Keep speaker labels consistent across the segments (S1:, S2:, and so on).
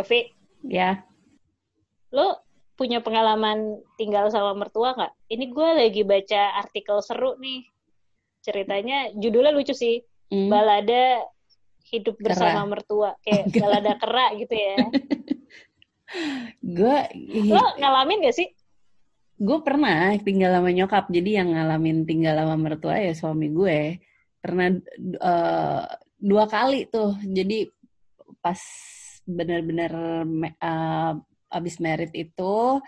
S1: Sofi,
S2: Ya.
S1: lo punya pengalaman tinggal sama mertua nggak? Ini gue lagi baca artikel seru nih. Ceritanya judulnya lucu sih.
S2: Hmm.
S1: Balada hidup
S2: Kera.
S1: bersama mertua. Kayak
S2: Enggak.
S1: balada kera gitu ya.
S2: Gue
S1: Lo ngalamin gak sih?
S2: gue pernah tinggal sama nyokap. Jadi yang ngalamin tinggal sama mertua ya suami gue. Pernah eh, dua kali tuh. Jadi pas benar-benar eh, abis merit itu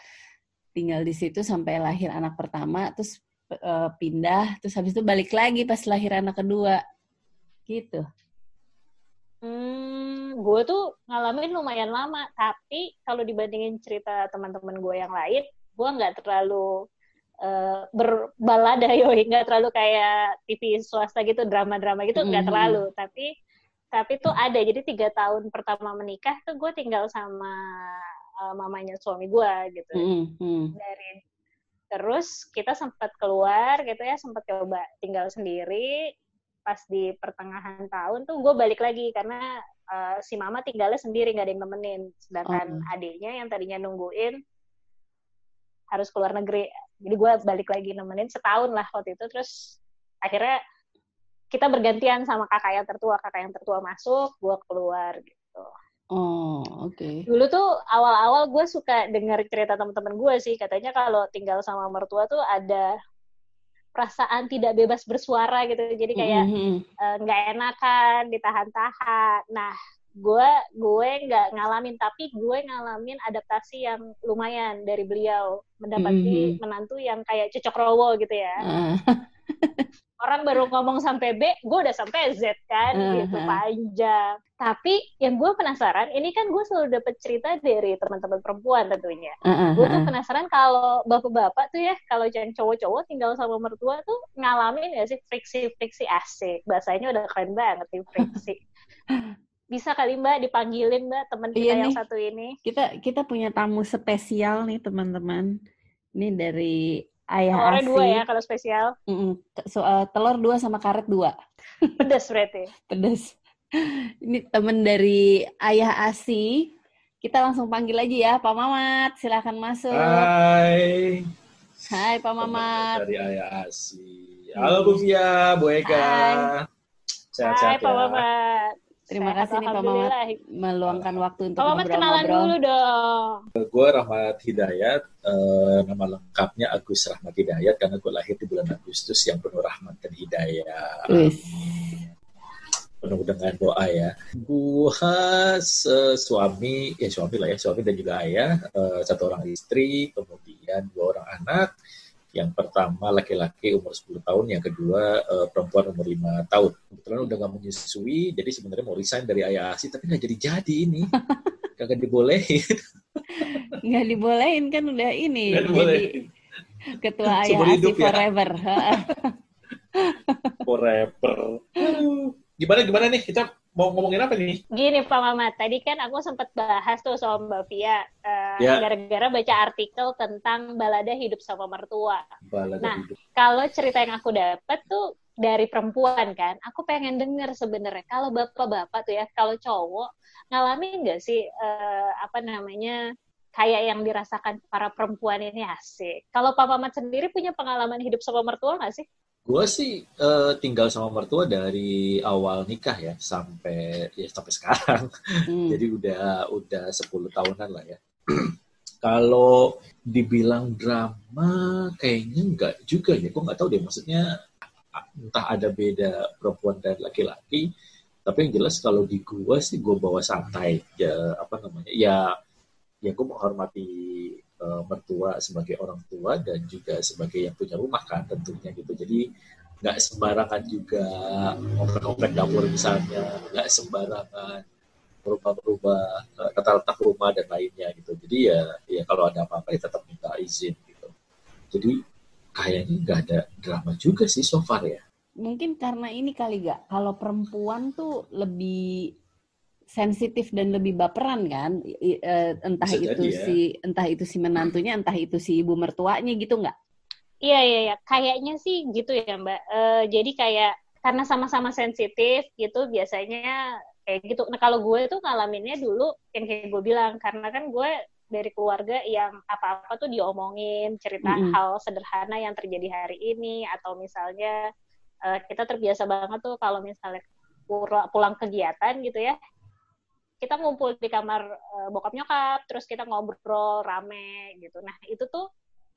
S2: tinggal di situ sampai lahir anak pertama, terus eh, pindah, terus habis itu balik lagi pas lahir anak kedua. Gitu.
S1: Hmm, gue tuh ngalamin lumayan lama, tapi kalau dibandingin cerita teman-teman gue yang lain, gue nggak terlalu eh, berbalada yoi, nggak terlalu kayak TV swasta gitu, drama-drama gitu, nggak
S2: Mhm.
S1: terlalu. Tapi tapi tuh ada, jadi tiga tahun pertama menikah tuh gue tinggal sama eh, mamanya suami gue gitu.
S2: Hmm, hmm.
S1: dari terus kita sempat keluar gitu ya sempat coba tinggal sendiri pas di pertengahan tahun tuh gue balik lagi karena eh, si mama tinggalnya sendiri nggak ada yang nemenin sedangkan
S2: Oh.
S1: adiknya yang tadinya nungguin harus keluar negeri jadi gue balik lagi nemenin setahun lah waktu itu terus akhirnya kita bergantian sama kakak yang tertua kakak yang tertua masuk gue keluar gitu
S2: Oh, oke.
S1: dulu tuh awal-awal gue suka dengar cerita teman-teman gue sih katanya kalau tinggal sama mertua tuh ada perasaan tidak bebas bersuara gitu jadi kayak
S2: Mhm.
S1: eh, nggak enakan ditahan-tahan nah gue gue nggak ngalamin tapi gue ngalamin adaptasi yang lumayan dari beliau mendapati
S2: Mhm.
S1: menantu yang kayak cocok rowo gitu ya
S2: Ah,
S1: orang baru ngomong sampai B, gue udah sampai Z kan, gitu
S2: Uh-huh.
S1: panjang. Tapi yang gue penasaran, ini kan gue selalu dapet cerita dari teman-teman perempuan tentunya.
S2: ah, ah,
S1: Gue tuh
S2: ah.
S1: penasaran kalau bapak-bapak tuh ya, kalau yang cowok-cowok tinggal sama mertua tuh ngalamin gak sih friksi-friksi asik. Bahasanya udah keren banget nih friksi. Bisa kali mbak dipanggilin mbak teman kita
S2: Iya
S1: yang
S2: nih.
S1: satu ini.
S2: Kita kita punya tamu spesial nih teman-teman. Ini dari ayah
S1: Telurnya dua ya kalau spesial.
S2: Mm-mm. Soal telur dua sama karet dua.
S1: Pedes berarti.
S2: Pedas. Ini temen dari ayah Asi. Kita langsung panggil aja ya, Pak Mamat. Silakan masuk.
S3: Hai.
S2: Hai, Pak Mamat.
S3: Dari Ayah Asi. Halo Bu Fia, Bu Eka.
S2: Hai.
S1: Hai
S3: Sehat-sehat
S1: Pak
S3: ya.
S1: Mamat.
S2: Terima
S1: Sehat,
S2: kasih nih, Pak Mamat. Meluangkan waktu untuk
S1: Pak Mamat kenalan dulu dong.
S3: Gue Rahmat Hidayat, eh, nama lengkapnya Agus Rahmat Hidayat karena gue lahir di bulan Agustus yang penuh rahmat dan hidayah. Penuh dengan doa ya. Gua se- suami, ya suami lah ya, suami dan juga ayah, eh, satu orang istri, kemudian dua orang anak. Yang pertama laki-laki umur 10 tahun, yang kedua eh, perempuan umur 5 tahun. Kebetulan udah gak menyusui, jadi sebenarnya mau resign dari ayah Asi, tapi nggak jadi-jadi ini. Kagak dibolehin.
S2: Nggak dibolehin kan udah ini.
S3: Nggak
S2: jadi
S3: dibolehin.
S2: ketua ayah Asi
S3: ya.
S2: forever.
S3: Forever. Gimana gimana nih kita mau ngomongin apa nih?
S1: Gini Pak Mamat, tadi kan aku sempat bahas tuh sama Mbak Via, eh,
S3: Ya.
S1: gara-gara baca artikel tentang balada hidup sama mertua.
S3: Balada
S1: Nah.
S3: hidup.
S1: Kalau cerita yang aku dapat tuh dari perempuan kan, aku pengen denger sebenarnya kalau bapak-bapak tuh ya, kalau cowok ngalamin nggak sih eh, apa namanya kayak yang dirasakan para perempuan ini asik. Kalau Pak Mamat sendiri punya pengalaman hidup sama mertua nggak sih?
S3: Gue sih eh, tinggal sama mertua dari awal nikah ya sampai ya sampai sekarang.
S2: Hmm.
S3: Jadi udah udah 10 tahunan lah ya. Kalau dibilang drama kayaknya enggak juga ya. Gue nggak tahu deh maksudnya entah ada beda perempuan dan laki-laki. Tapi yang jelas kalau di gua sih gue bawa santai ya apa namanya ya ya gue menghormati eh, mertua sebagai orang tua dan juga sebagai yang punya rumah kan tentunya gitu. Jadi nggak sembarangan juga ngoprek-ngoprek dapur misalnya, nggak sembarangan berubah-berubah eh, tata letak rumah dan lainnya gitu. Jadi ya ya kalau ada apa-apa ya tetap minta izin gitu. Jadi kayaknya nggak ada drama juga sih so far ya.
S2: Mungkin karena ini kali gak, kalau perempuan tuh lebih sensitif dan lebih baperan kan, I- eh, entah
S3: Bisa
S2: itu
S3: jadi ya.
S2: si entah itu si menantunya, entah itu si ibu mertuanya gitu nggak?
S1: Iya iya iya, kayaknya sih gitu ya Mbak. Eh, jadi kayak karena sama-sama sensitif gitu, biasanya kayak gitu nah kalau gue tuh ngalaminnya dulu yang kayak gue bilang karena kan gue dari keluarga yang apa-apa tuh diomongin cerita mm -hmm. hal sederhana yang terjadi hari ini atau misalnya uh, kita terbiasa banget tuh kalau misalnya pulang kegiatan gitu ya kita ngumpul di kamar uh, bokap nyokap terus kita ngobrol rame gitu nah itu tuh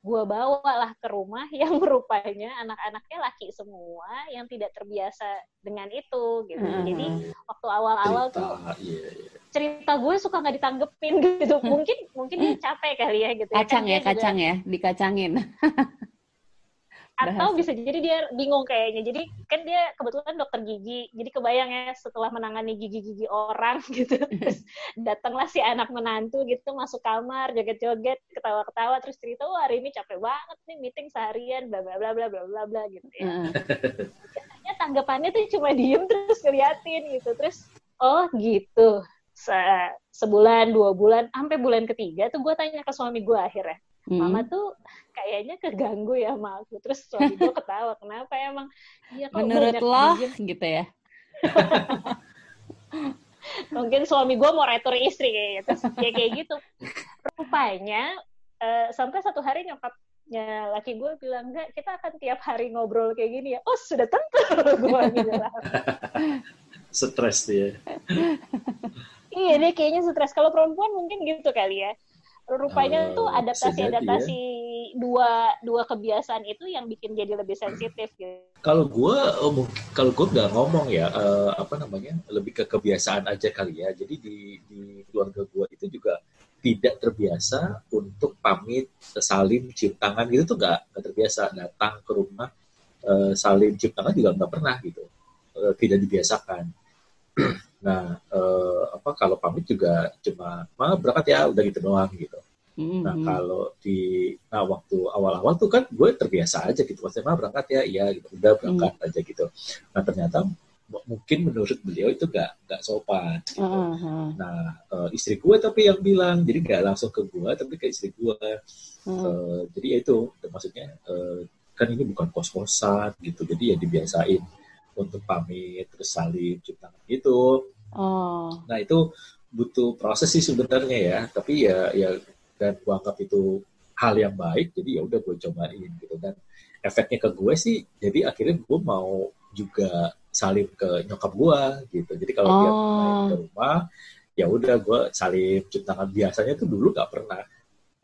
S1: gue bawa lah ke rumah yang rupanya anak-anaknya laki semua yang tidak terbiasa dengan itu gitu. Hmm. Jadi waktu awal-awal tuh yeah, yeah. cerita gue suka nggak ditanggepin gitu. Mungkin mungkin dia capek kali ya gitu.
S2: Ya. Kacang
S1: ya,
S2: kan ya, kacang juga, ya, dikacangin.
S1: atau bisa jadi dia bingung kayaknya. Jadi kan dia kebetulan dokter gigi. Jadi kebayang ya setelah menangani gigi-gigi orang gitu terus datanglah si anak menantu gitu masuk kamar joget-joget ketawa-ketawa terus cerita wah hari ini capek banget nih meeting seharian bla bla bla bla bla bla bla gitu ya. Biasanya tanggapannya tuh cuma diem terus ngeliatin gitu. Terus oh gitu. Se sebulan dua bulan sampai bulan ketiga tuh gue tanya ke suami gue akhirnya hmm. mama tuh kayaknya keganggu ya sama aku. Terus suami gue ketawa kenapa emang?
S2: Iya kok menurut lo? gitu ya.
S1: Mungkin suami gue mau retur istri kayaknya terus kayak kayak gitu. Rupanya uh, sampai satu hari nyokapnya laki gue bilang enggak kita akan tiap hari ngobrol kayak gini ya. Oh sudah tentu. Gue bilang.
S3: Stres dia.
S1: Iya deh kayaknya stres. Kalau perempuan mungkin gitu kali ya rupanya uh, tuh adaptasi-adaptasi ya. dua dua kebiasaan itu yang bikin jadi lebih sensitif gitu.
S3: Kalau gue oh, kalau gue nggak ngomong ya uh, apa namanya lebih ke kebiasaan aja kali ya. Jadi di di keluarga gue itu juga tidak terbiasa untuk pamit salim cium tangan gitu tuh nggak nggak terbiasa datang ke rumah uh, salim cium tangan juga nggak pernah gitu uh, tidak dibiasakan nah eh, apa kalau pamit juga cuma mah berangkat ya udah gitu doang gitu mm-hmm. nah kalau di nah waktu awal-awal tuh kan gue terbiasa aja gitu maksudnya mah berangkat ya iya gitu udah berangkat mm-hmm. aja gitu nah ternyata mungkin menurut beliau itu gak gak sopan gitu. uh-huh. nah uh, istri gue tapi yang bilang jadi gak langsung ke gue tapi ke istri gue uh-huh. uh, jadi ya itu maksudnya uh, kan ini bukan kos-kosan gitu jadi ya dibiasain untuk pamit terus cium tangan gitu oh. nah itu butuh proses sih sebenarnya ya tapi ya ya dan gua anggap itu hal yang baik jadi ya udah gue cobain gitu dan efeknya ke gue sih jadi akhirnya gue mau juga salim ke nyokap gue gitu jadi kalau oh. dia main ke rumah ya udah gue salim cium tangan biasanya tuh dulu nggak pernah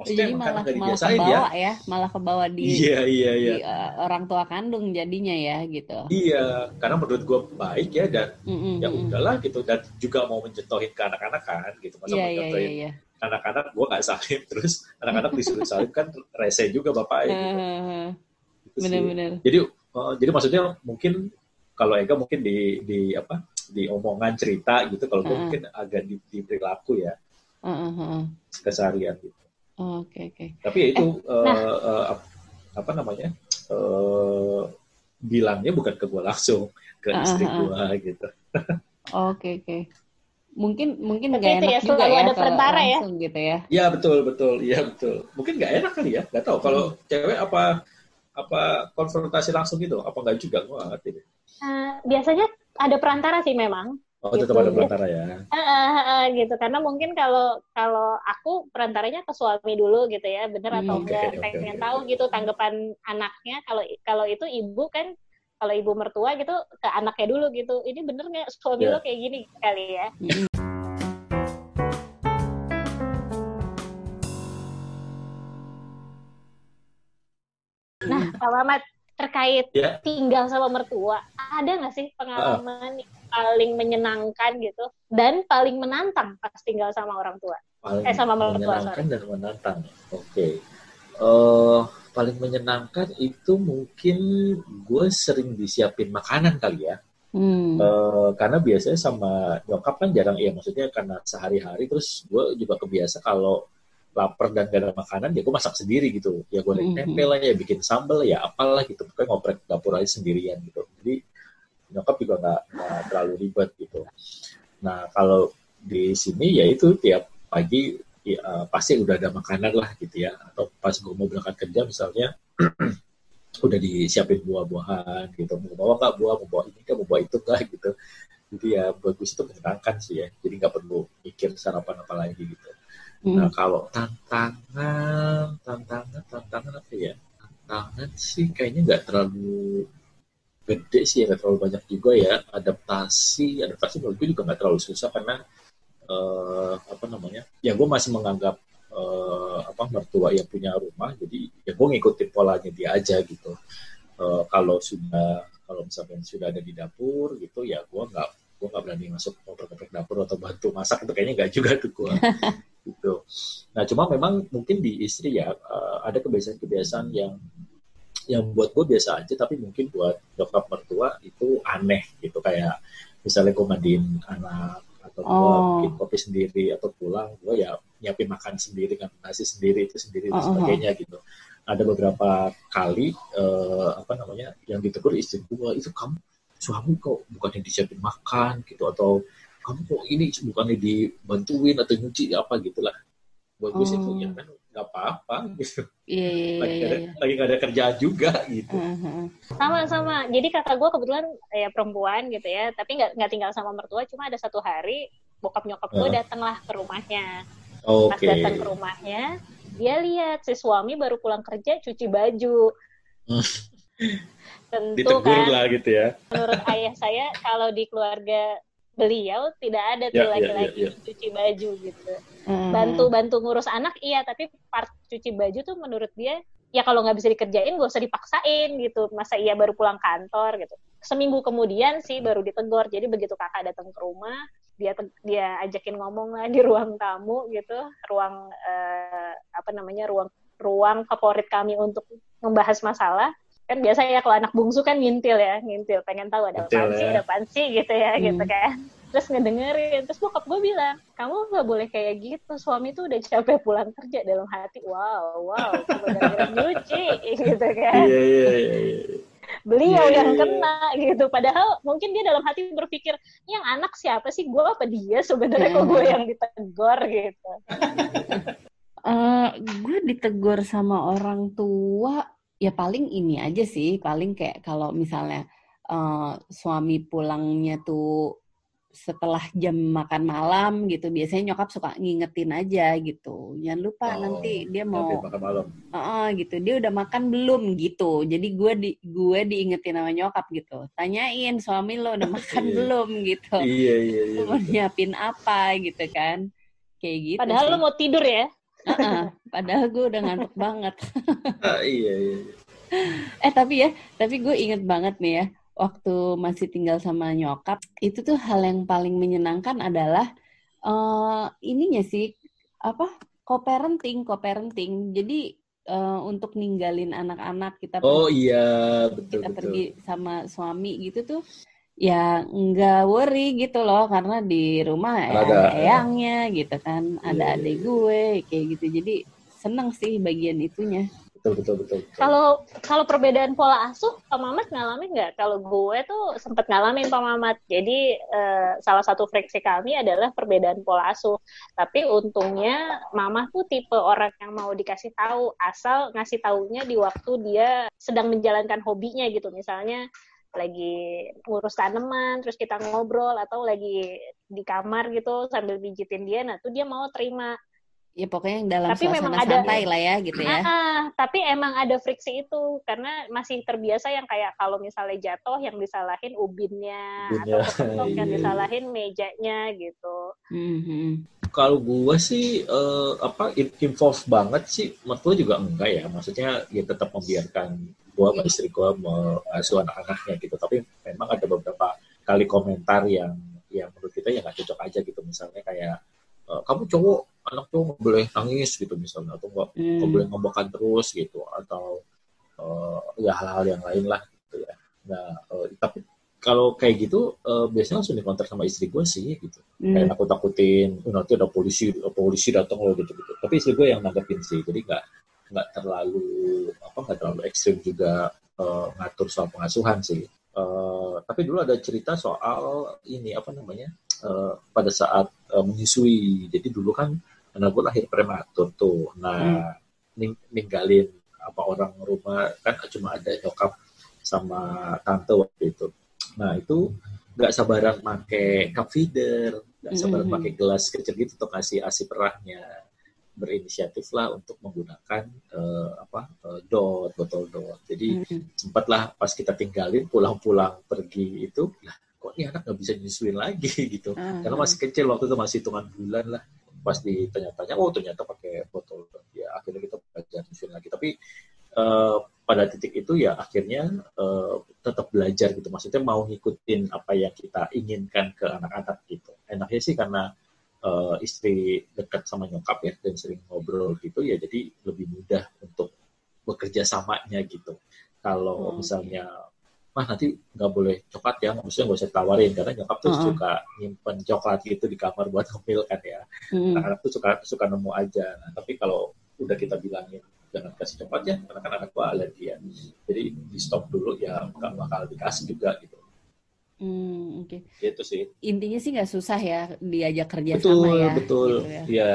S2: Maksudnya Jadi malah, malah kebawa ya. ya, malah kebawa di,
S3: iya, iya, iya.
S2: di uh, orang tua kandung jadinya ya gitu.
S3: Iya, karena menurut gue baik ya dan mm-hmm. ya udahlah gitu dan juga mau menjetohin ke anak-anak kan gitu. Masa yeah, iya, menjetohin yeah, yeah, yeah. anak-anak gue nggak salim terus anak-anak disuruh salim kan rese juga bapak ya. Gitu.
S2: Bener-bener.
S3: Jadi uh, jadi maksudnya mungkin kalau Ega mungkin di di apa di omongan cerita gitu kalau gue uh-huh. mungkin agak di, di perilaku ya uh-huh. keseharian gitu.
S2: Oh, oke okay, oke. Okay.
S3: Tapi ya itu eh, nah. uh, apa namanya uh, bilangnya bukan ke gue langsung ke uh, istri gue gitu.
S2: Oke okay, oke. Okay. Mungkin mungkin nggak enak ya, juga ya
S1: ada perantara ya.
S2: gitu ya.
S3: Iya betul betul iya betul. Mungkin nggak enak kali ya. Gak tahu kalau hmm. cewek apa apa konfrontasi langsung gitu apa nggak juga gue ngerti deh.
S1: Uh, biasanya ada perantara sih memang
S3: Oh, tetap gitu. ada perantara ya. Uh, uh,
S1: uh, gitu. Karena mungkin kalau kalau aku perantaranya ke suami dulu gitu ya, bener atau hmm, enggak. Okay, Pengen okay, tahu okay. gitu tanggapan anaknya. Kalau kalau itu ibu kan, kalau ibu mertua gitu ke anaknya dulu gitu. Ini bener nggak suami yeah. lo kayak gini kali ya? Hmm. Nah, Pak Mamat terkait yeah. tinggal sama mertua, ada nggak sih pengalaman uh paling menyenangkan gitu dan paling menantang pas tinggal sama orang tua
S3: paling eh sama mertua menyenangkan sorry. dan menantang oke okay. uh, eh, paling menyenangkan itu mungkin gue sering disiapin makanan kali ya Hmm. Uh, karena biasanya sama nyokap kan jarang ya maksudnya karena sehari-hari terus gue juga kebiasa kalau lapar dan gak ada makanan ya gue masak sendiri gitu ya gue mm -hmm. tempe lah ya bikin sambal ya apalah gitu pokoknya ngoprek dapur aja sendirian gitu jadi nyokap juga nggak terlalu ribet gitu. Nah kalau di sini ya itu tiap pagi ya, uh, pasti udah ada makanan lah gitu ya. Atau pas gue mau berangkat kerja misalnya udah disiapin buah-buahan gitu. Mau bawa nggak buah, mau bawa ini kan, mau bawa itu nggak gitu. jadi ya bagus itu menyenangkan sih ya jadi nggak perlu mikir sarapan apa lagi gitu hmm. nah kalau tantangan tantangan tantangan apa ya? Tantangan sih kayaknya nggak terlalu gede sih nggak terlalu banyak juga ya. Adaptasi adaptasi menurut gue juga nggak terlalu susah karena uh, apa namanya? Ya gue masih menganggap uh, apa mertua yang punya rumah jadi ya gue ngikutin polanya dia aja gitu. Uh, kalau sudah kalau misalnya sudah ada di dapur gitu ya gue nggak gue nggak berani masuk ngobrol-ngobrol dapur atau bantu masak itu kayaknya nggak juga tuh gue gitu nah cuma memang mungkin di istri ya uh, ada kebiasaan-kebiasaan yang yang buat gue biasa aja tapi mungkin buat nyokap mertua itu aneh gitu kayak misalnya gue mandiin anak atau gue oh. bikin kopi sendiri atau pulang gue ya nyiapin makan sendiri kan nasi sendiri itu sendiri dan oh, oh, oh. sebagainya gitu ada beberapa kali uh, apa namanya yang ditegur istri gue itu kamu suami kok bukannya disiapin makan gitu atau kamu kok ini bukannya dibantuin atau nyuci apa gitulah buat gue sih itu ya oh. kan nggak apa-apa gitu
S2: iya, iya, iya
S3: lagi
S2: iya,
S3: ada
S2: iya.
S3: lagi gak ada kerjaan juga gitu
S2: uh-huh.
S1: sama sama jadi kakak gue kebetulan ya perempuan gitu ya tapi nggak nggak tinggal sama mertua cuma ada satu hari bokap nyokap gue uh. datanglah ke rumahnya okay. pas datang ke rumahnya dia lihat si suami baru pulang kerja cuci baju tentu
S3: Ditegur
S1: kan
S3: lah gitu ya.
S1: menurut ayah saya kalau di keluarga beliau tidak ada tuh
S3: Ya, ya,
S1: laki-laki
S3: ya, ya.
S1: yang cuci baju gitu.
S2: Hmm.
S1: bantu-bantu ngurus anak iya tapi part cuci baju tuh menurut dia ya kalau nggak bisa dikerjain gak usah dipaksain gitu. Masa iya baru pulang kantor gitu. Seminggu kemudian sih baru ditegur. Jadi begitu kakak datang ke rumah dia dia ajakin ngomong lah di ruang tamu gitu. Ruang eh, apa namanya ruang ruang favorit kami untuk membahas masalah kan biasa ya kalau anak bungsu kan ngintil ya ngintil pengen tahu ada apaan sih
S3: ya.
S1: ada apaan sih gitu ya
S2: Hmm.
S1: gitu kan terus ngedengerin terus bokap gue bilang kamu nggak boleh kayak gitu suami tuh udah capek pulang kerja dalam hati wow wow nyuci gitu kan
S3: Iya iya iya. iya.
S1: beliau yang
S3: iya, iya.
S1: kena gitu padahal mungkin dia dalam hati berpikir "Ini yang anak siapa sih gue apa dia sebenarnya kok gue yang ditegur gitu
S2: Eh, gue ditegur sama orang tua ya paling ini aja sih paling kayak kalau misalnya eh, suami pulangnya tuh setelah jam makan malam gitu biasanya nyokap suka ngingetin aja gitu. Jangan lupa
S3: Oh,
S2: nanti dia
S3: Nanti
S2: mau
S3: makan malam.
S2: Heeh, gitu. Dia udah makan belum gitu. Jadi gue di gue diingetin sama nyokap gitu. Tanyain suami lo udah makan
S3: Iya.
S2: belum? gitu.
S3: Iya iya iya.
S2: mau nyiapin apa? gitu kan. Kayak gitu
S1: padahal
S2: sih.
S1: lo mau tidur ya
S2: Padahal gue udah ngantuk banget
S3: Ah, iya iya.
S2: eh tapi ya tapi gue inget banget nih ya waktu masih tinggal sama nyokap itu tuh hal yang paling menyenangkan adalah eh ininya sih apa co-parenting co-parenting jadi eh, untuk ninggalin anak-anak kita
S3: Oh
S2: pergi-
S3: iya betul
S2: kita
S3: betul.
S2: pergi sama suami gitu tuh ya nggak worry gitu loh karena di rumah ya Ada,
S3: ya.
S2: eyangnya gitu kan ada
S3: Iya, iya,
S2: adik
S3: iya.
S2: gue kayak gitu jadi seneng sih bagian itunya
S3: Betul betul betul. betul.
S1: kalau kalau perbedaan pola asuh Pak Mamat ngalamin nggak kalau gue tuh sempet ngalamin Pak Mamat jadi eh, salah satu friksi kami adalah perbedaan pola asuh tapi untungnya Mama tuh tipe orang yang mau dikasih tahu asal ngasih taunya di waktu dia sedang menjalankan hobinya gitu misalnya lagi ngurus tanaman terus kita ngobrol atau lagi di kamar gitu sambil pijitin dia nah tuh dia mau terima
S2: ya pokoknya yang dalam
S1: Tapi memang
S2: suasana
S1: ada-
S2: santai lah ya gitu ya
S1: Ah, ah, tapi emang ada friksi itu karena masih terbiasa yang kayak kalau misalnya jatuh yang disalahin ubinnya
S3: Ubinnya,
S1: atau kepentok yang
S3: iya.
S1: disalahin mejanya gitu.
S2: Mhm.
S3: Kalau gue sih eh, apa in- involve banget sih, mertua juga enggak ya. Maksudnya ya tetap membiarkan gue sama istri gue mengasuh anak-anaknya gitu. Tapi memang ada beberapa kali komentar yang yang menurut kita ya nggak cocok aja gitu. Misalnya kayak eh, kamu cowok anak cowok nggak boleh nangis gitu misalnya atau nggak
S2: Hmm.
S3: boleh ngomongkan terus gitu atau eh, ya hal-hal yang lain lah gitu ya. Nah eh, tapi kalau kayak gitu eh, biasanya langsung dikontak sama istri gue sih gitu
S2: Hmm.
S3: kayak nakut takutin nanti ada polisi polisi datang loh gitu gitu tapi istri gue yang nanggepin sih jadi nggak nggak terlalu apa nggak terlalu ekstrim juga eh, ngatur soal pengasuhan sih. Eh, tapi dulu ada cerita soal ini apa namanya eh, pada saat eh, menyusui. Jadi dulu kan anak gue lahir prematur tuh. Nah ning- ninggalin apa orang rumah kan cuma ada nyokap sama tante waktu itu. Nah itu nggak sabaran pakai cup feeder, nggak sabaran
S2: Mhm.
S3: pakai gelas kecil gitu untuk kasih asi perahnya. Berinisiatif lah untuk menggunakan eh, apa eh, dot, botol dot. Jadi
S2: Mm-mm.
S3: sempatlah pas kita tinggalin pulang-pulang pergi itu, lah kok ini anak nggak bisa nyusuin lagi gitu.
S2: Ah,
S3: Karena masih kecil waktu itu masih hitungan bulan lah. Pas ditanya-tanya, oh ternyata pakai botol dot. Ya akhirnya kita belajar nyusuin lagi. Tapi eh, pada titik itu ya akhirnya eh, tetap belajar gitu. Maksudnya mau ngikutin apa yang kita inginkan ke anak-anak gitu. Enaknya sih karena eh, istri dekat sama nyokap ya dan sering ngobrol gitu ya jadi lebih mudah untuk bekerja samanya gitu. Kalau
S2: Hmm.
S3: misalnya mah nanti nggak boleh coklat ya, maksudnya nggak usah tawarin karena nyokap tuh
S2: Uh-uh.
S3: suka nyimpen coklat gitu di kamar buat ngemil kan ya.
S2: Mm-mm.
S3: Anak-anak tuh suka suka nemu aja. Nah, tapi kalau udah kita bilangin jangan kasih coklat ya, karena kan anak gua alergi ya. Jadi di stop dulu ya nggak bakal dikasih juga gitu.
S2: Hmm, oke.
S3: Gitu sih.
S2: Intinya sih nggak susah ya diajak kerja
S3: betul,
S2: sama ya.
S3: betul.
S2: gitu ya.
S3: Iya.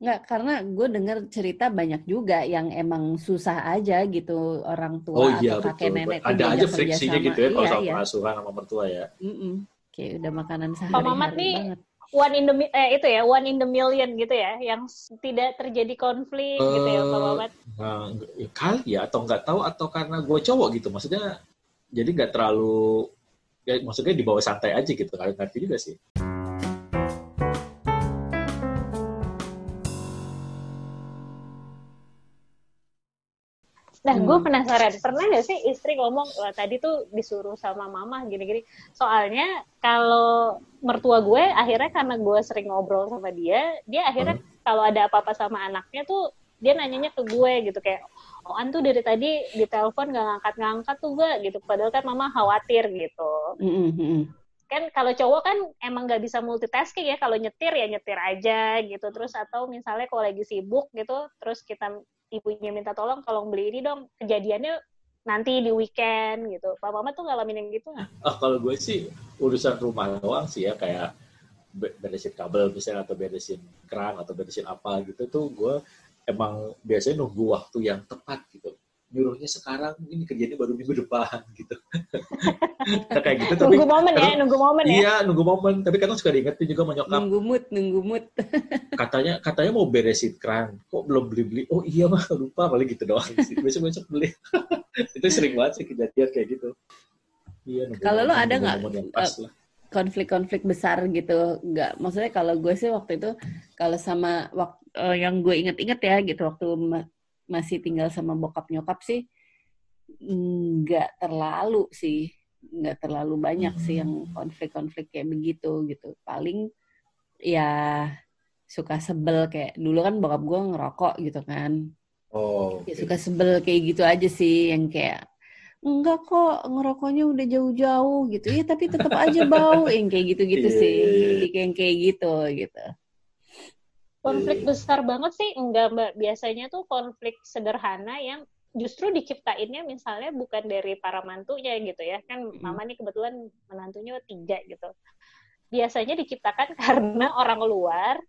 S2: Nggak, karena gue dengar cerita banyak juga yang emang susah aja gitu orang tua
S3: Oh iya
S2: atau kakek
S3: betul.
S2: nenek
S3: Ada aja friksinya
S2: sama.
S3: gitu ya kalau
S2: Iya,
S3: sama
S2: iya.
S3: pengasuhan sama mertua ya.
S2: Mm-mm. Kayak udah makanan
S1: Mamat
S2: sehari-hari
S1: nih
S2: banget.
S1: one in the eh itu ya one in the million gitu ya yang tidak terjadi konflik gitu ya Pak
S3: Eh,
S1: Mamat.
S3: Nah, ya kali ya atau nggak tahu atau karena gue cowok gitu maksudnya jadi nggak terlalu ya maksudnya dibawa santai aja gitu kalian ngerti juga sih
S1: Nah, gue
S2: Hmm.
S1: penasaran, pernah nggak sih istri ngomong, Wah, tadi tuh disuruh sama mama gini-gini. Soalnya kalau mertua gue, akhirnya karena gue sering ngobrol sama dia, dia akhirnya kalau ada apa-apa sama anaknya tuh, dia nanyanya ke gue gitu, kayak, oh An tuh dari tadi di telepon gak ngangkat-ngangkat tuh gak gitu, padahal kan mama khawatir gitu.
S2: Mm-mm.
S1: Kan kalau cowok kan emang gak bisa multitasking ya, kalau nyetir ya nyetir aja gitu, terus atau misalnya kalau lagi sibuk gitu, terus kita ibunya minta tolong tolong beli ini dong kejadiannya nanti di weekend gitu Pak Mama tuh ngalamin yang gitu nggak?
S3: ah kalau gue sih urusan rumah doang sih ya kayak be- beresin kabel misalnya atau beresin keran atau beresin apa gitu tuh gue emang biasanya nunggu waktu yang tepat gitu. Nyuruhnya sekarang ini kerjanya baru minggu depan gitu. Nah, kayak gitu tapi
S1: nunggu momen ya nunggu momen ya?
S3: Iya nunggu momen. Tapi kadang suka diingetin juga sama nyokap.
S2: Nunggu mood, nunggu mood.
S3: katanya katanya mau beresin keran. Kok belum beli beli oh iya mah lupa. Paling gitu doang sih besok besok beli. Itu sering banget sih kejadian kayak gitu. Iya nunggu
S2: Kalau lo ada nggak, konflik-konflik besar gitu. Nggak maksudnya kalau gue sih waktu itu kalau sama waktu yang gue inget-inget ya gitu waktu ma- masih tinggal sama bokap nyokap sih nggak terlalu sih. Nggak terlalu banyak sih yang konflik-konflik kayak begitu gitu. Paling ya suka sebel kayak dulu kan bokap gue ngerokok gitu kan.
S3: Oh
S2: ya
S3: oke.
S2: suka sebel kayak gitu aja sih yang kayak enggak kok ngerokoknya udah jauh-jauh gitu. Ya tapi tetap aja bau. Yang kayak gitu-gitu
S3: Iya,
S2: sih.
S3: iya, iya.
S2: yang kayak gitu gitu.
S1: Konflik besar banget sih. Enggak mbak. Biasanya tuh konflik sederhana yang justru diciptainnya misalnya bukan dari para mantunya gitu ya. Kan
S2: Mm.
S1: mama nih kebetulan menantunya tiga gitu. Biasanya diciptakan karena orang luar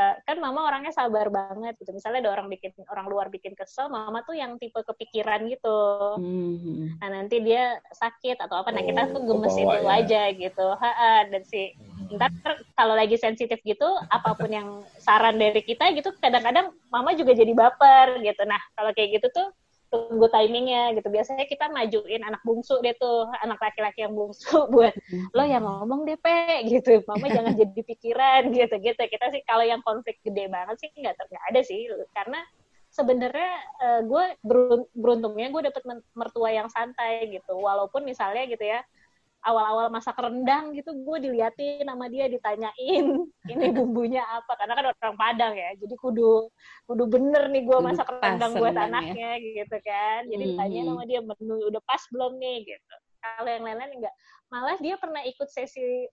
S1: eh, kan mama orangnya sabar banget gitu misalnya ada orang bikin orang luar bikin kesel mama tuh yang tipe kepikiran gitu
S2: Hmm.
S1: nah nanti dia sakit atau apa nah kita
S3: Oh,
S1: tuh gemes itu
S3: ya.
S1: aja gitu Ha-ha. dan si
S3: Mhm.
S1: ntar kalau lagi sensitif gitu apa pun yang saran dari kita gitu kadang-kadang mama juga jadi baper gitu nah kalau kayak gitu tuh tunggu timingnya gitu. Biasanya kita majuin anak bungsu deh tuh anak laki-laki yang bungsu buat lo yang ngomong deh pe gitu. Mama jangan jadi pikiran gitu gitu. Kita sih kalau yang konflik gede banget sih nggak nggak ada sih. Karena sebenarnya eh, gue berun- beruntungnya gue dapet mertua yang santai gitu. Walaupun misalnya gitu ya awal-awal masak rendang gitu gue diliatin sama dia ditanyain ini bumbunya apa? Karena kan orang Padang ya jadi kudu kudu bener nih gue masak
S2: pas
S1: rendang buat anaknya gitu kan. Jadi
S2: Mhm.
S1: ditanyain sama dia menu udah pas belum nih? Gitu. Kalau yang lain-lain enggak. Malah dia pernah ikut sesi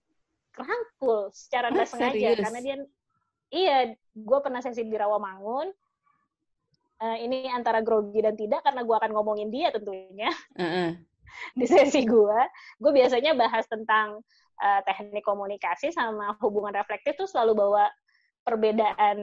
S1: kerangkul secara nggak sengaja
S2: serius?
S1: karena dia iya gue pernah sesi di Rawamangun Eh, ini antara grogi dan tidak karena gue akan ngomongin dia tentunya.
S2: Heeh.
S1: Di sesi gue, gue biasanya bahas tentang uh, teknik komunikasi sama hubungan reflektif tuh selalu bawa perbedaan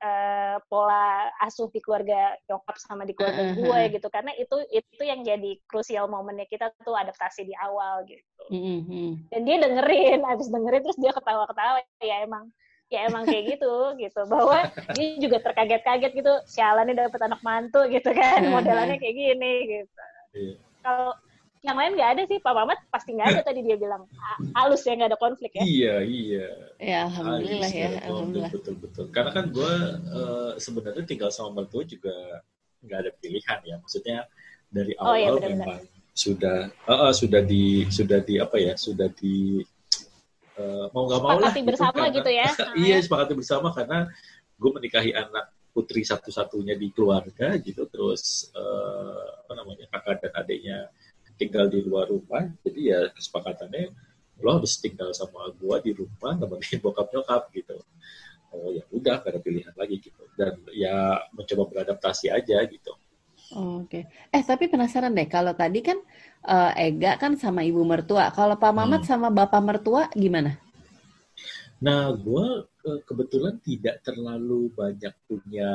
S1: uh, pola asuh di keluarga nyokap sama di keluarga gue gitu. Karena itu itu yang jadi krusial momennya kita tuh adaptasi di awal gitu. Mm-hmm. dan dia dengerin abis dengerin terus dia ketawa-ketawa ya emang ya emang kayak gitu gitu. Bahwa dia juga terkaget-kaget gitu sialan nih dapet anak mantu gitu kan modelannya kayak gini gitu. Yeah. Yang lain nggak ada sih Pak Mamat pasti nggak ada tadi dia bilang. Halus ya nggak ada konflik ya?
S3: Iya iya.
S2: Ya alhamdulillah halus, ya alhamdulillah.
S3: betul betul. Karena kan gue uh, sebenarnya tinggal sama mertua juga nggak ada pilihan ya. Maksudnya dari awal oh, iya, bener -bener. memang sudah uh, uh, sudah di sudah di apa ya sudah di uh, mau nggak mau
S1: lah gitu, bersama karena, gitu ya?
S3: Iya sepakati bersama karena gue menikahi anak putri satu-satunya di keluarga gitu. Terus uh, apa namanya kakak dan adiknya tinggal di luar rumah jadi ya kesepakatannya lo harus tinggal sama gua di rumah nemenin bokap nyokap gitu oh ya udah gak ada pilihan lagi gitu dan ya mencoba beradaptasi aja gitu
S2: oh, Oke, okay. eh tapi penasaran deh kalau tadi kan uh, Ega kan sama ibu mertua, kalau Pak Mamat hmm. sama bapak mertua gimana?
S3: Nah, gue uh, kebetulan tidak terlalu banyak punya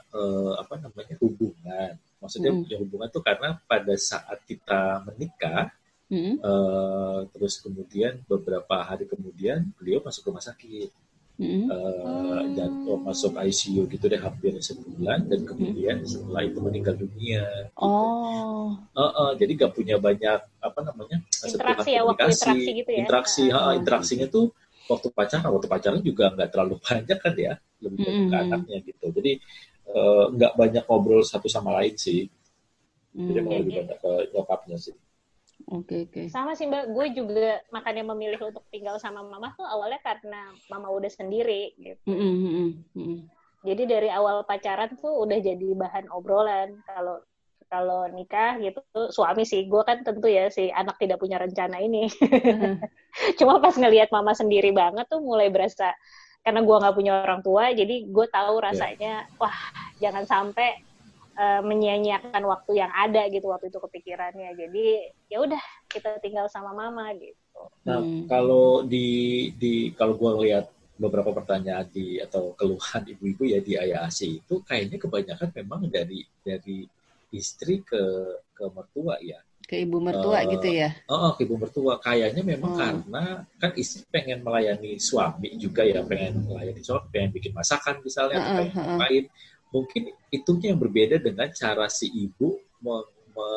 S3: uh, apa namanya hubungan Maksudnya mm. punya hubungan tuh karena pada saat kita menikah, mm. uh, terus kemudian beberapa hari kemudian beliau masuk rumah sakit. Mm. Uh, dan oh, masuk ICU gitu deh hampir sebulan dan kemudian mm. setelah itu meninggal dunia.
S2: Gitu. Oh.
S3: Uh, uh, jadi gak punya banyak apa namanya
S1: interaksi ya waktu interaksi gitu ya.
S3: Interaksi, uh, uh, interaksinya tuh waktu pacaran, waktu pacaran juga nggak terlalu banyak kan ya, lebih banyak mm. ke anaknya gitu. Jadi nggak uh, banyak ngobrol satu sama lain sih. Hmm. Jadi emang lebih banyak ke nyokapnya sih.
S2: Oke okay, oke. Okay.
S1: Sama sih mbak, gue juga makanya memilih untuk tinggal sama mama tuh awalnya karena mama udah sendiri gitu. Mm -hmm. Mm Jadi dari awal pacaran tuh udah jadi bahan obrolan kalau kalau nikah gitu suami sih gue kan tentu ya si anak tidak punya rencana ini. Mm. Cuma pas ngelihat mama sendiri banget tuh mulai berasa karena gue nggak punya orang tua jadi gue tahu iya. rasanya yeah. wah jangan sampai uh, menyia-nyiakan waktu yang ada gitu waktu itu kepikirannya jadi ya udah kita tinggal sama mama gitu
S3: nah hmm. kalau di di kalau gue ngeliat beberapa pertanyaan di atau keluhan ibu-ibu ya di ayah asi itu kayaknya kebanyakan memang dari dari istri ke ke mertua ya
S2: ke ibu mertua uh, gitu ya?
S3: Oh, ke ibu mertua. Kayaknya memang hmm. karena kan istri pengen melayani suami juga ya, pengen melayani suami, pengen bikin masakan misalnya, uh, pengen uh, ngapain. Mungkin itunya yang berbeda dengan cara si ibu me, me,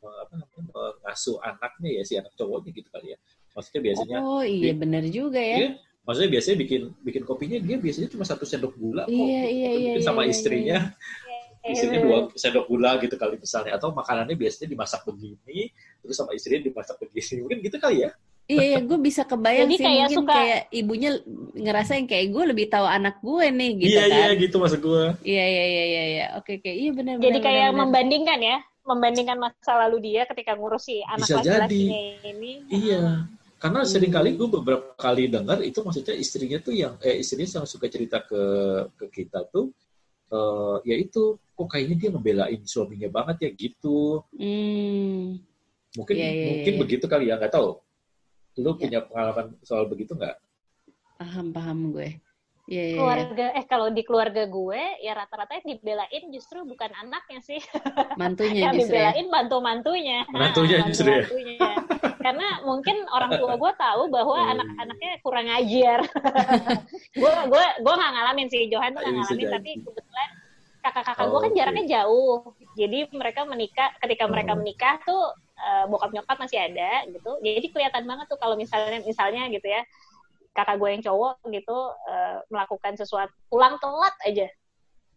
S3: me, apa namanya, mengasuh anaknya ya, si anak cowoknya gitu kali ya. Maksudnya biasanya.
S2: Oh iya benar juga ya. Dia,
S3: maksudnya biasanya bikin bikin kopinya dia biasanya cuma satu sendok gula
S2: kok. Iya, iya, iya,
S3: iya, sama iya, istrinya. Iya, iya isinya dua sendok gula gitu kali misalnya. Atau makanannya biasanya dimasak begini terus sama istrinya dimasak begini. Mungkin gitu kali ya?
S2: Iya iya gue bisa kebayang Jadi sih. kayak mungkin suka... kayak ibunya ngerasa yang kayak gue lebih tahu anak gue nih gitu
S3: iya,
S2: kan.
S3: iya gitu maksud gue
S2: iya iya iya iya iya. Oke oke. Iya benar
S1: jadi benar, kayak benar, membandingkan ya. Membandingkan masa lalu dia ketika ngurusi anak laki-lakinya ini
S3: iya. Karena sering kali gue beberapa kali dengar itu maksudnya istrinya tuh yang eh istrinya yang suka cerita ke ke kita tuh uh, ya kok kayaknya dia ngebelain suaminya banget ya gitu. Hmm. Mungkin yeah, yeah, mungkin yeah. begitu kali ya nggak tahu. Lu yeah. punya pengalaman soal begitu nggak?
S2: Paham paham gue. Yeah,
S1: yeah, keluarga eh kalau di keluarga gue ya rata-rata yang dibelain justru bukan anaknya sih.
S2: Mantunya
S1: yang
S2: justru.
S1: Ya? dibelain bantu-mantunya.
S3: Mantunya nah, justru ya.
S1: Karena mungkin orang tua gue tahu bahwa hmm. anak-anaknya kurang ajar. gue gue gue nggak ngalamin sih Johan tuh nggak ngalamin tapi kebetulan kakak-kakak oh, gue kan jaraknya okay. jauh. Jadi mereka menikah ketika mereka oh. menikah tuh uh, bokap nyokap masih ada gitu. Jadi kelihatan banget tuh kalau misalnya misalnya gitu ya kakak gue yang cowok gitu uh, melakukan sesuatu pulang telat aja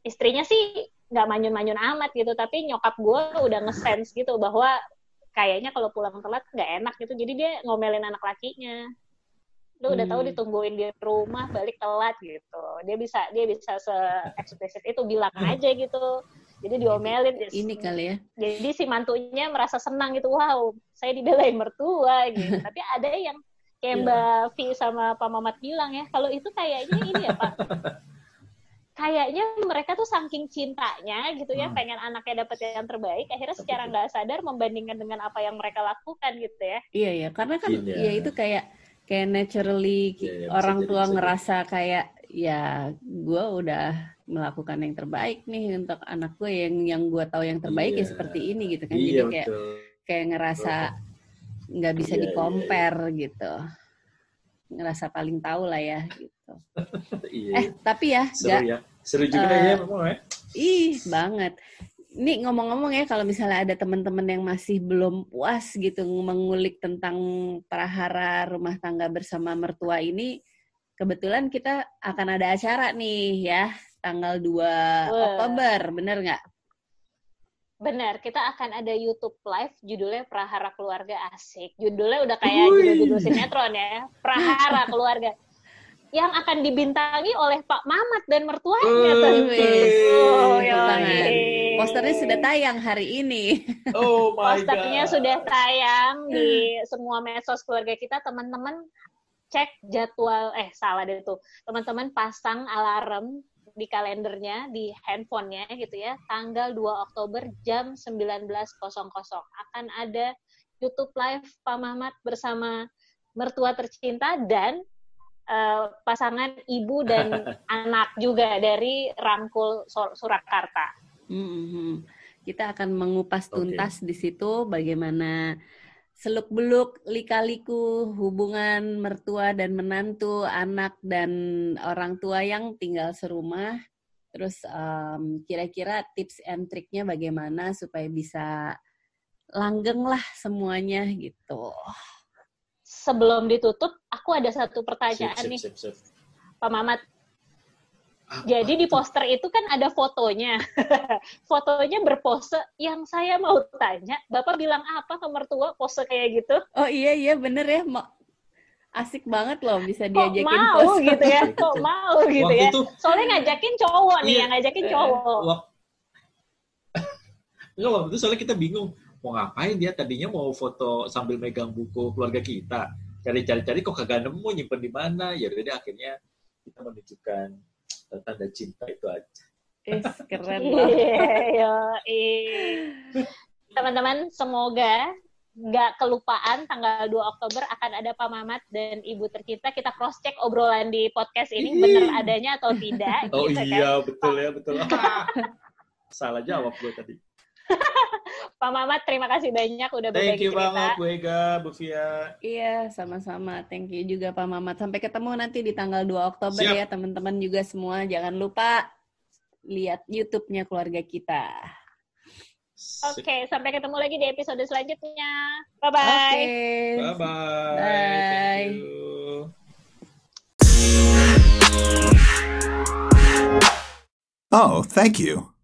S1: istrinya sih nggak manyun-manyun amat gitu tapi nyokap gue udah ngesense gitu bahwa kayaknya kalau pulang telat nggak enak gitu jadi dia ngomelin anak lakinya lu udah tahu hmm. ditungguin di rumah balik telat gitu dia bisa dia bisa se eksplisit itu bilang hmm. aja gitu jadi diomelin
S2: ini kali ya
S1: jadi si mantunya merasa senang gitu wow saya dibelain mertua gitu tapi ada yang kayak yeah. Mbak Vi sama Pak Mamat bilang ya, kalau itu kayaknya ini ya Pak, kayaknya mereka tuh saking cintanya gitu ya, hmm. pengen anaknya dapet yang terbaik, akhirnya secara nggak sadar membandingkan dengan apa yang mereka lakukan gitu ya.
S2: Iya iya, karena kan yeah. ya itu kayak kayak naturally yeah, yeah, orang tua jadi, ngerasa kayak ya gue udah melakukan yang terbaik nih untuk anak gue yang yang gue tahu yang terbaik ya
S3: Iya.
S2: seperti ini gitu kan
S3: Iya,
S2: jadi kayak
S3: betul.
S2: kayak ngerasa nggak bisa
S3: Iya,
S2: di
S3: iya,
S2: compare gitu ngerasa paling tahu lah ya gitu
S3: Iya.
S2: eh tapi ya
S3: Seru
S2: nggak
S3: ya. Seru juga
S2: Eh,
S3: ya memang ya.
S2: ih banget ini ngomong-ngomong ya kalau misalnya ada teman-teman yang masih belum puas gitu mengulik tentang prahara rumah tangga bersama mertua ini kebetulan kita akan ada acara nih ya tanggal 2
S1: Wah.
S2: Oktober bener nggak
S1: Benar, kita akan ada YouTube live judulnya Prahara Keluarga Asik. Judulnya udah kayak judul-judul sinetron ya, Prahara Keluarga. Yang akan dibintangi oleh Pak Mamat dan mertuanya tentu.
S2: Wih,
S1: Oh, yoi.
S2: tangan. posternya sudah tayang hari ini
S3: Oh my
S1: Posternya
S3: god.
S1: sudah tayang di semua medsos keluarga kita, teman-teman cek jadwal eh salah deh tuh. Teman-teman pasang alarm di kalendernya di handphonenya gitu ya. Tanggal 2 Oktober jam 19.00 akan ada YouTube live Pak Mamat bersama mertua tercinta dan eh, pasangan ibu dan anak juga dari Rangkul Sur- Surakarta.
S2: Mhm. Kita akan mengupas tuntas di situ bagaimana seluk-beluk lika-liku hubungan mertua dan menantu, anak dan orang tua yang tinggal serumah. Terus em, kira-kira tips and triknya bagaimana supaya bisa langgeng lah semuanya gitu.
S1: Sebelum ditutup, aku ada satu pertanyaan
S3: sip,
S1: nih,
S3: sip, sip.
S1: Pak Mamat.
S3: Apa
S1: Jadi di
S3: tuh?
S1: poster itu kan ada fotonya. fotonya berpose. Yang saya mau tanya, Bapak bilang apa ke mertua pose kayak gitu?
S2: Oh iya iya bener ya, Ma- asik banget loh bisa
S1: Kok
S2: diajakin
S1: mau
S2: pose.
S1: gitu ya? Kok mau gitu
S3: Waktu
S1: ya?
S3: itu
S1: Soalnya ngajakin cowok nih,
S3: Iya.
S1: yang ngajakin
S3: Eh,
S1: cowok.
S3: Enggak, waktu itu soalnya kita bingung mau ngapain dia tadinya mau foto sambil megang buku keluarga kita cari-cari-cari kok kagak nemu nyimpen di mana ya deh, akhirnya kita menunjukkan eh, tanda cinta itu aja
S2: Is, keren loh.
S1: Iya. Teman-teman, semoga nggak kelupaan tanggal 2 Oktober akan ada Pak Mamat dan Ibu tercinta. Kita cross check obrolan di podcast ini
S3: Ih.
S1: bener adanya atau tidak.
S3: oh
S1: gitu kan.
S3: iya betul ya betul salah jawab gue tadi
S1: Pak Mamat, terima kasih banyak udah
S3: thank
S1: berbagi
S3: you
S1: cerita.
S3: banget Bu Ega Bu Fia
S2: Iya, sama-sama. Thank you juga Pak Mamat. Sampai ketemu nanti di tanggal 2 Oktober
S3: Siap.
S2: ya, teman-teman juga semua. Jangan lupa lihat YouTube-nya keluarga kita.
S1: Oke, sampai ketemu lagi di episode selanjutnya. Bye-bye.
S3: bye bye
S2: Bye.
S3: thank you
S4: Oh, thank you.